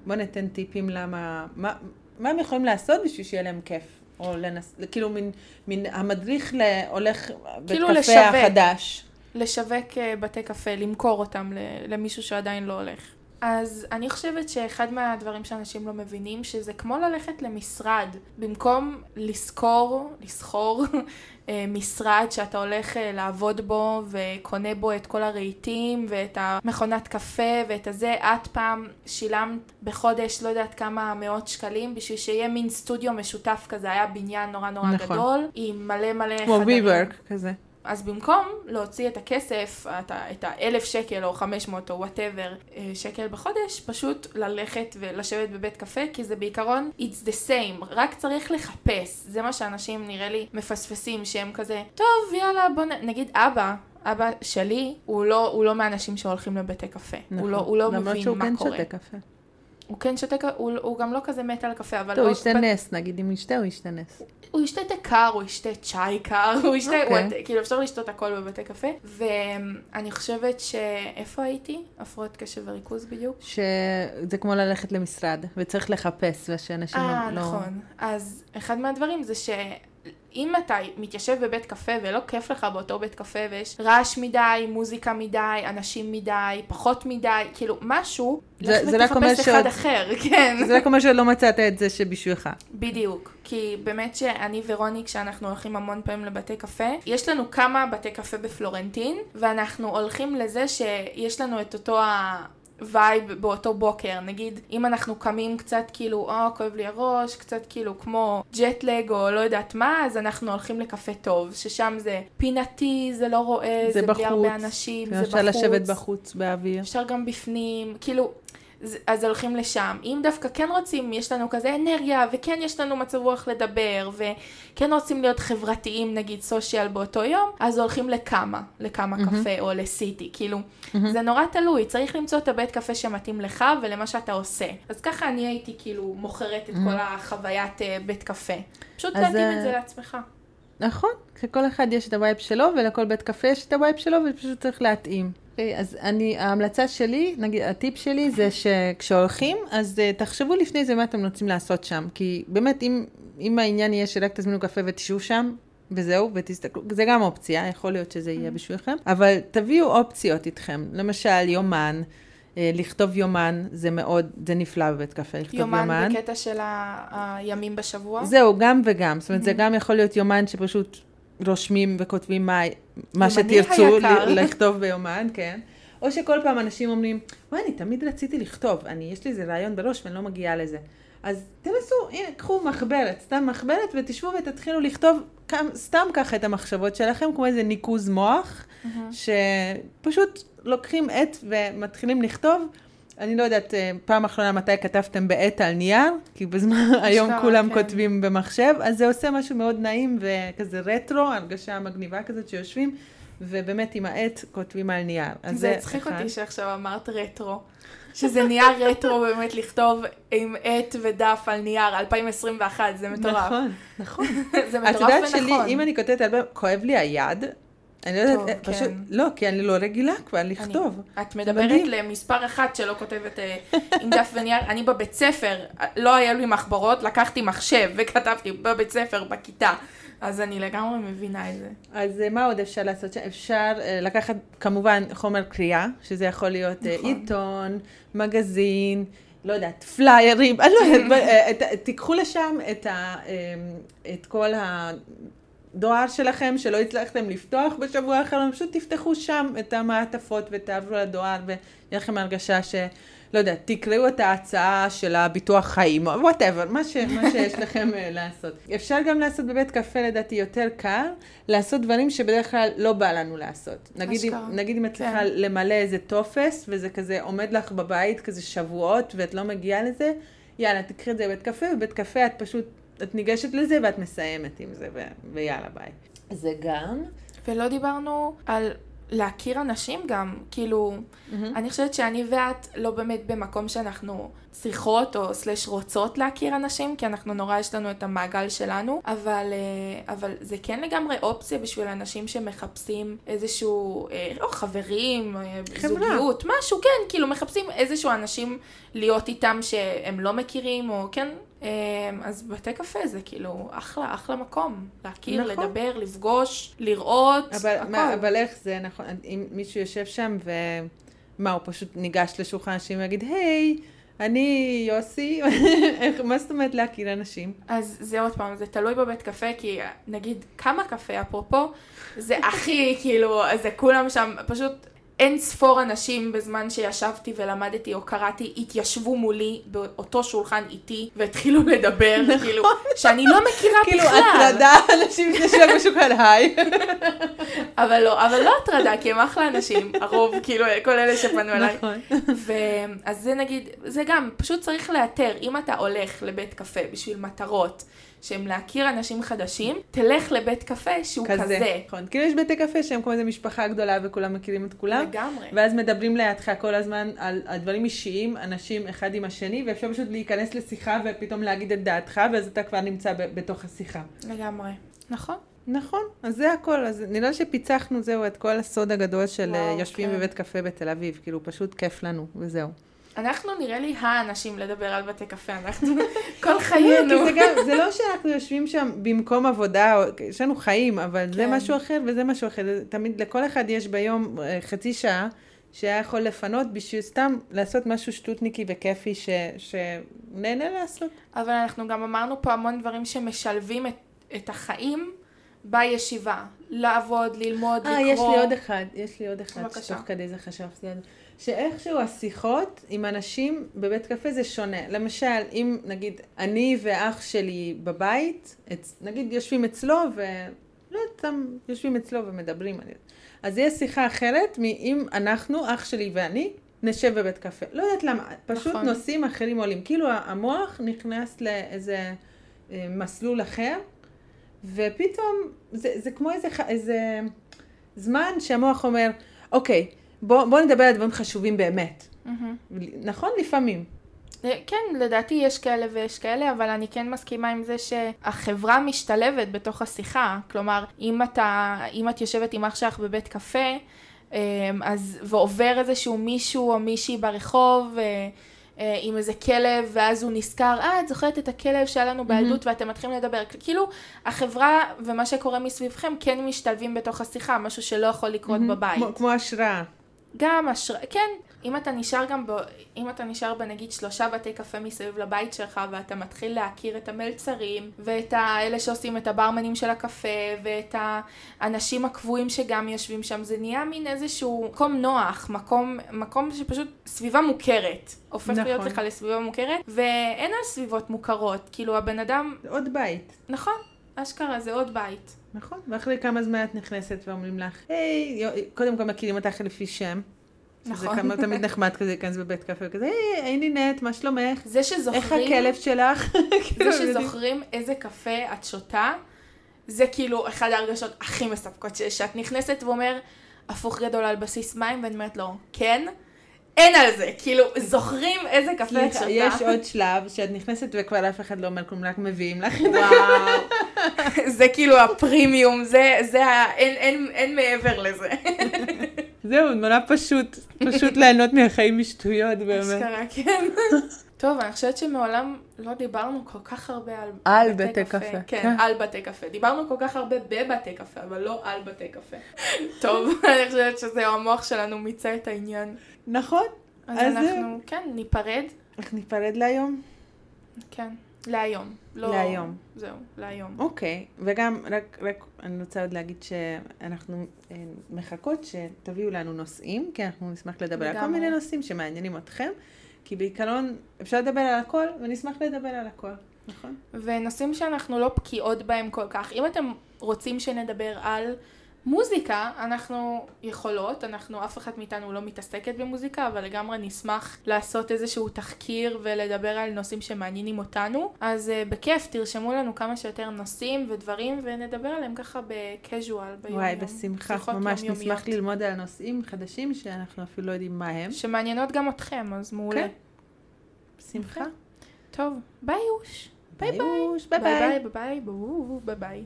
בוא ניתן טיפים למה, מה, מה הם יכולים לעשות בשביל שיהיה להם כיף. או לנס... כאילו מין, מין המדריך להולך בית
כאילו
קפה
לשווק.
החדש.
לשווק אה, בתי קפה, למכור אותם ל- למישהו שעדיין לא הולך. אז אני חושבת שאחד מהדברים שאנשים לא מבינים, שזה כמו ללכת למשרד. במקום לשכור, לסחור, אה, משרד שאתה הולך אה, לעבוד בו וקונה בו את כל הרהיטים ואת המכונת קפה ואת הזה, את פעם שילמת בחודש לא יודעת כמה מאות שקלים בשביל שיהיה מין סטודיו משותף כזה, היה בניין נורא נורא
נכון.
גדול, עם מלא מלא
כמו
חדרים.
WeWork כזה.
אז במקום להוציא את הכסף, את האלף שקל או חמש מאות או whatever שקל בחודש, פשוט ללכת ולשבת בבית קפה, כי זה בעיקרון it's the same, רק צריך לחפש. זה מה שאנשים נראה לי מפספסים, שהם כזה, טוב יאללה בוא נ... נגיד אבא. אבא שלי הוא לא, הוא לא מהאנשים שהולכים לבתי קפה. הוא לא, הוא לא
נכון. למרות
מבין
שהוא
מה
כן
קורה.
שותה קפה.
הוא כן שותה, הוא, הוא גם לא כזה מת על קפה, אבל...
טוב, הוא
לא-
ישתה נס, נגיד אם ישתה, הוא ישתה נס.
הוא ישתה תה קר, הוא ישתה צ'אי קר, הוא ישתה,
אוקיי.
okay. כאילו אפשר לשתות הכל בבתי קפה. ואני חושבת ש... איפה הייתי? הפרעות קשב וריכוז בדיוק.
שזה כמו ללכת למשרד, וצריך לחפש, ושאנשים
אה,
לא...
נכון. אז אחד מהדברים זה שאם אתה מתיישב בבית קפה ולא כיף לך באותו בית קפה ויש רעש מדי, מוזיקה מדי, אנשים מדי, פחות מדי, כאילו משהו,
זה-
לך
זה
ותחפש
שעוד-
אחד אחר, כן.
זה רק אומר שלא מצאת את זה שבשבילך.
בדיוק, כי באמת שאני ורוני, כשאנחנו הולכים המון פעמים לבתי קפה, יש לנו כמה בתי קפה בפלורנטין, ואנחנו הולכים לזה שיש לנו את אותו ה... vibe באותו בוקר, נגיד אם אנחנו קמים קצת כאילו, או כואב לי הראש, קצת כאילו כמו ג'טלג או לא יודעת מה, אז אנחנו הולכים לקפה טוב, ששם זה פינתי, זה לא רואה, זה,
זה
בלי. הרבה אנשים, זה בחוץ.
אפשר לשבת בחוץ באוויר.
אפשר גם בפנים, כאילו, אז- הולכים לשם. אם דווקא כן רוצים, יש לנו כזה אנרגיה, וכן יש לנו מצב רוח לדבר, וכן רוצים להיות חברתיים, נגיד social באותו יום, אז הולכים לכמה, לכמה קפה או לסיטי, כאילו, זה נורא תלוי, צריך למצוא את הבית קפה שמתאים לך ולמה שאתה עושה. אז ככה אני הייתי כאילו מוכרת את כל החוויית אה, בית קפה. פשוט להתאים את
אה,
זה לעצמך.
נכון, לכל אחד יש את ה vibe שלו, ולכל בית קפה יש את ה vibe שלו, ופשוט צריך להתאים. אוקיי, אז אני, ההמלצה שלי, נגיד, הטיפ שלי זה שכשהולכים, אז אה, תחשבו לפני זה מה אתם רוצים לעשות שם. כי באמת, אם, אם העניין יהיה שרק תזמינו קפה ותשבו שם, וזהו, ותסתכלו, זה גם אופציה, יכול להיות שזה יהיה בשבילכם, אבל תביאו אופציות איתכם. למשל, יומן, אה, לכתוב יומן, זה מאוד, זה נפלא בבית קפה, לכתוב יומן.
יומן בקטע של ה- הימים בשבוע.
זהו, גם וגם. זאת אומרת, זה גם יכול להיות יומן שפשוט רושמים וכותבים מה, מה שתרצו לכתוב ביומן, כן. או שכל פעם אנשים אומרים, וואי, אני תמיד רציתי לכתוב, אני, יש לי איזה רעיון בראש ואני לא מגיעה לזה. אז תנסו, הנה, קחו מחברת, סתם מחברת, ותשבו ותתחילו לכתוב סתם ככה את המחשבות שלכם, כמו איזה ניקוז מוח, שפשוט לוקחים עט ומתחילים לכתוב. אני לא יודעת, אה, פעם אחרונה מתי כתבתם בעט על נייר, כי בזמן, היום כולם
כן.
כותבים במחשב, אז זה עושה משהו מאוד נעים וכזה רטרו, הרגשה מגניבה כזאת שיושבים, ובאמת עם העט כותבים על נייר. אז
זה הצחיק. אותי שעכשיו אמרת רטרו. שזה נהיה רטרו באמת לכתוב עם עט ודף על נייר, 2021, זה מטורף.
נכון, נכון.
זה
את
מטורף
יודעת
ונכון.
שלי, אם אני כותבת אלבום, כואב לי היד, אני לא יודעת, אה,
כן.
פשוט, לא, כי אני לא רגילה כבר
אני-
לכתוב.
את מדברת
מדהים.
למספר אחד שלא כותבת אה, עם דף ונייר. אני בבית ספר, לא היה לי מחברות, לקחתי מחשב וכתבתי בבית ספר, בכיתה. אז אני לגמרי מבינה את זה.
אז אה, מה עוד אפשר לעשות? אפשר לקחת כמובן חומר קריאה, שזה יכול להיות
נכון.
עיתון, מגזין, לא יודעת, פליירים, אני לא יודעת, תיקחו לשם את, ה, את כל דואר שלכם שלא הצלחתם לפתוח בשבוע האחרון, פשוט תפתחו שם את המעטפות ותעברו לדואר ויהיה לכם הרגשה ש... לא יודע, תקראו את ההצעה של הביטוח חיים, או whatever, מה, ש, מה שיש לכם אה, לעשות. אפשר גם לעשות בבית קפה, לדעתי, יותר קל, לעשות דברים שבדרך כלל לא בא לנו לעשות. נגיד, אם, נגיד אם את צריכה כן. למלא איזה טופס, וזה כזה עומד לך בבית כזה שבועות, ואת לא מגיעה לזה, יאללה, תקחי את זה בבית קפה, ובבית קפה את פשוט, את ניגשת לזה ואת מסיימת עם זה, ו, ויאללה, ביי. זה גם.
ולא דיברנו על להכיר אנשים גם, כאילו, mm-hmm. אני חושבת שאני ואת לא באמת במקום שאנחנו צריכות או סלש רוצות להכיר אנשים, כי אנחנו נורא, יש לנו את המעגל שלנו, אבל, אה, אבל זה כן לגמרי אופציה בשביל אנשים שמחפשים איזשהו, אה, או חברים, אה, חברה. זוגיות, משהו, כן, כאילו מחפשים איזשהו אנשים להיות איתם שהם לא מכירים, או כן, אז בתי קפה זה כאילו אחלה, אחלה מקום. להכיר, נכון. לדבר, לפגוש, לראות,
אבל, הכל. מה, אבל איך זה, נכון, אם מישהו יושב שם ומה, הוא פשוט ניגש לשולחן אנשים ויגיד, היי, hey, אני יוסי, מה זאת אומרת להכיר אנשים?
אז זה עוד פעם, זה תלוי בבית קפה, כי נגיד כמה קפה אפרופו, זה הכי כאילו, זה כולם שם, פשוט אין ספור אנשים בזמן שישבתי ולמדתי או קראתי, התיישבו מולי באותו שולחן איתי והתחילו לדבר, נכון. כאילו, שאני לא מכירה
כאילו, בכלל. כאילו, הטרדה, אנשים שישבו בשולחן היי.
אבל לא, אבל לא הטרדה, כי הם אחלה אנשים, הרוב, כאילו, כל אלה שפנו אליי. נכון. אז זה נגיד, זה גם, פשוט צריך לאתר, אם אתה הולך לבית קפה בשביל מטרות. שהם להכיר אנשים חדשים, תלך לבית קפה שהוא כזה. כזה.
נכון, כאילו יש בתי קפה שהם כמו איזה משפחה גדולה וכולם מכירים את כולם.
לגמרי.
ואז מדברים לידך כל הזמן על, על דברים אישיים, אנשים אחד עם השני, ואפשר פשוט להיכנס לשיחה ופתאום להגיד את דעתך, ואז אתה כבר נמצא ב, בתוך השיחה.
לגמרי. נכון.
נכון, אז זה הכל, אז נראה שפיצחנו זהו את כל הסוד הגדול של וואו, יושבים כן. בבית קפה בתל אביב, כאילו פשוט כיף לנו, וזהו.
אנחנו נראה לי האנשים לדבר על בתי קפה, אנחנו כל חיינו.
זה, גם, זה לא שאנחנו יושבים שם במקום עבודה, יש לנו חיים, אבל כן. זה משהו אחר וזה משהו אחר. תמיד לכל אחד יש ביום אה, חצי שעה שהיה יכול לפנות בשביל סתם לעשות משהו שטותניקי וכיפי ש, שנהנה לעשות.
אבל אנחנו גם אמרנו פה המון דברים שמשלבים את, את החיים בישיבה. לעבוד, ללמוד, 아, לקרוא.
אה, יש לי עוד אחד, יש לי עוד אחד, שתוך כדי זה חשבתי על זה. שאיכשהו השיחות עם אנשים בבית קפה זה שונה. למשל, אם נגיד אני ואח שלי בבית, נגיד יושבים אצלו ו... לא יודעת, סתם יושבים אצלו ומדברים על זה. אז יש שיחה אחרת מאם אנחנו, אח שלי ואני, נשב בבית קפה. לא יודעת למה, פשוט נכון. נושאים אחרים עולים. כאילו המוח נכנס לאיזה אה, מסלול אחר, ופתאום זה, זה כמו איזה, איזה זמן שהמוח אומר, אוקיי, בוא, בוא נדבר על דברים חשובים באמת. Mm-hmm. נכון? לפעמים.
אה, כן, לדעתי יש כאלה ויש כאלה, אבל אני כן מסכימה עם זה שהחברה משתלבת בתוך השיחה. כלומר, אם, אתה, אם את יושבת עם אח שלך בבית קפה, אה, אז, ועובר איזשהו מישהו או מישהי ברחוב, אה, אה, עם איזה כלב, ואז הוא נזכר, אה, את זוכרת את הכלב שהיה לנו בילדות, mm-hmm. ואתם מתחילים לדבר. כאילו, החברה ומה שקורה מסביבכם כן משתלבים בתוך השיחה, משהו שלא יכול לקרות mm-hmm. בבית.
כמו, כמו השראה.
גם השראה, כן, אם אתה נשאר גם, ב, אם אתה נשאר בנגיד שלושה בתי קפה מסביב לבית שלך, ואתה מתחיל להכיר את המלצרים, ואת האלה שעושים את הברמנים של הקפה, ואת האנשים הקבועים שגם יושבים שם, זה נהיה מין איזשהו מקום נוח, מקום, מקום שפשוט סביבה מוכרת. הופך נכון. להיות לך לסביבה מוכרת, ואין על סביבות מוכרות, כאילו הבן אדם...
עוד בית.
נכון, אשכרה, זה עוד בית.
נכון, ואחרי כמה זמן את נכנסת ואומרים לך, היי, קודם כל מכירים אותך לפי שם. נכון. זה כמה תמיד נחמד כזה להיכנס בבית קפה וכזה, היי, היי נינת, מה שלומך?
זה שזוכרים...
איך הכלב שלך?
זה שזוכרים איזה קפה את שותה, זה כאילו אחד ההרגשות הכי מספקות שיש, שאת נכנסת ואומר, הפוך גדול על בסיס מים, ואני אומרת לו, כן, אין על זה, כאילו, זוכרים איזה קפה את שותה.
יש עוד שלב שאת נכנסת וכבר אף אחד לא אומר כלום, רק מביאים לך את
זה. וואו, זה כאילו הפרימיום, זה, זה ה... אין, אין, אין מעבר לזה.
זהו, נורא פשוט, פשוט ליהנות מהחיים משטויות, באמת.
אשכרה, כן. טוב, אני חושבת שמעולם לא דיברנו כל כך הרבה על,
על בתי, בתי קפה. קפה.
כן, כן, על בתי קפה. דיברנו כל כך הרבה בבתי קפה, אבל לא על בתי קפה. טוב, אני חושבת שזהו, המוח שלנו מיצה את העניין.
נכון.
אז, אז אנחנו, זה... כן, ניפרד.
איך ניפרד להיום?
כן. להיום. לא...
להיום.
זהו, להיום.
אוקיי, וגם, רק, רק אני רוצה עוד להגיד שאנחנו אה, מחכות שתביאו לנו נושאים, כי אנחנו נשמח לדבר על כל. מיני נושאים שמעניינים אתכם, כי בעיקרון אפשר לדבר על הכל, ונשמח לדבר על הכל, נכון?
ונושאים שאנחנו לא בקיאות בהם כל כך. אם אתם רוצים שנדבר על מוזיקה, אנחנו יכולות, אנחנו, אף אחת מאיתנו לא מתעסקת במוזיקה, אבל לגמרי נשמח לעשות איזשהו תחקיר ולדבר על נושאים שמעניינים אותנו. אז uh, בכיף, תרשמו לנו כמה שיותר נושאים ודברים, ונדבר עליהם ככה בקז'ואל ביום
וואי, בשמחה,
שיחות
ממש
יומיומיות.
נשמח ללמוד על נושאים חדשים שאנחנו אפילו לא יודעים מה הם.
שמעניינות גם אתכם, אז מעולה.
כן. בשמחה.
טוב, ביי יוש.
ביי
ביי
ביי.
ביי ביי ביי ביי ביי.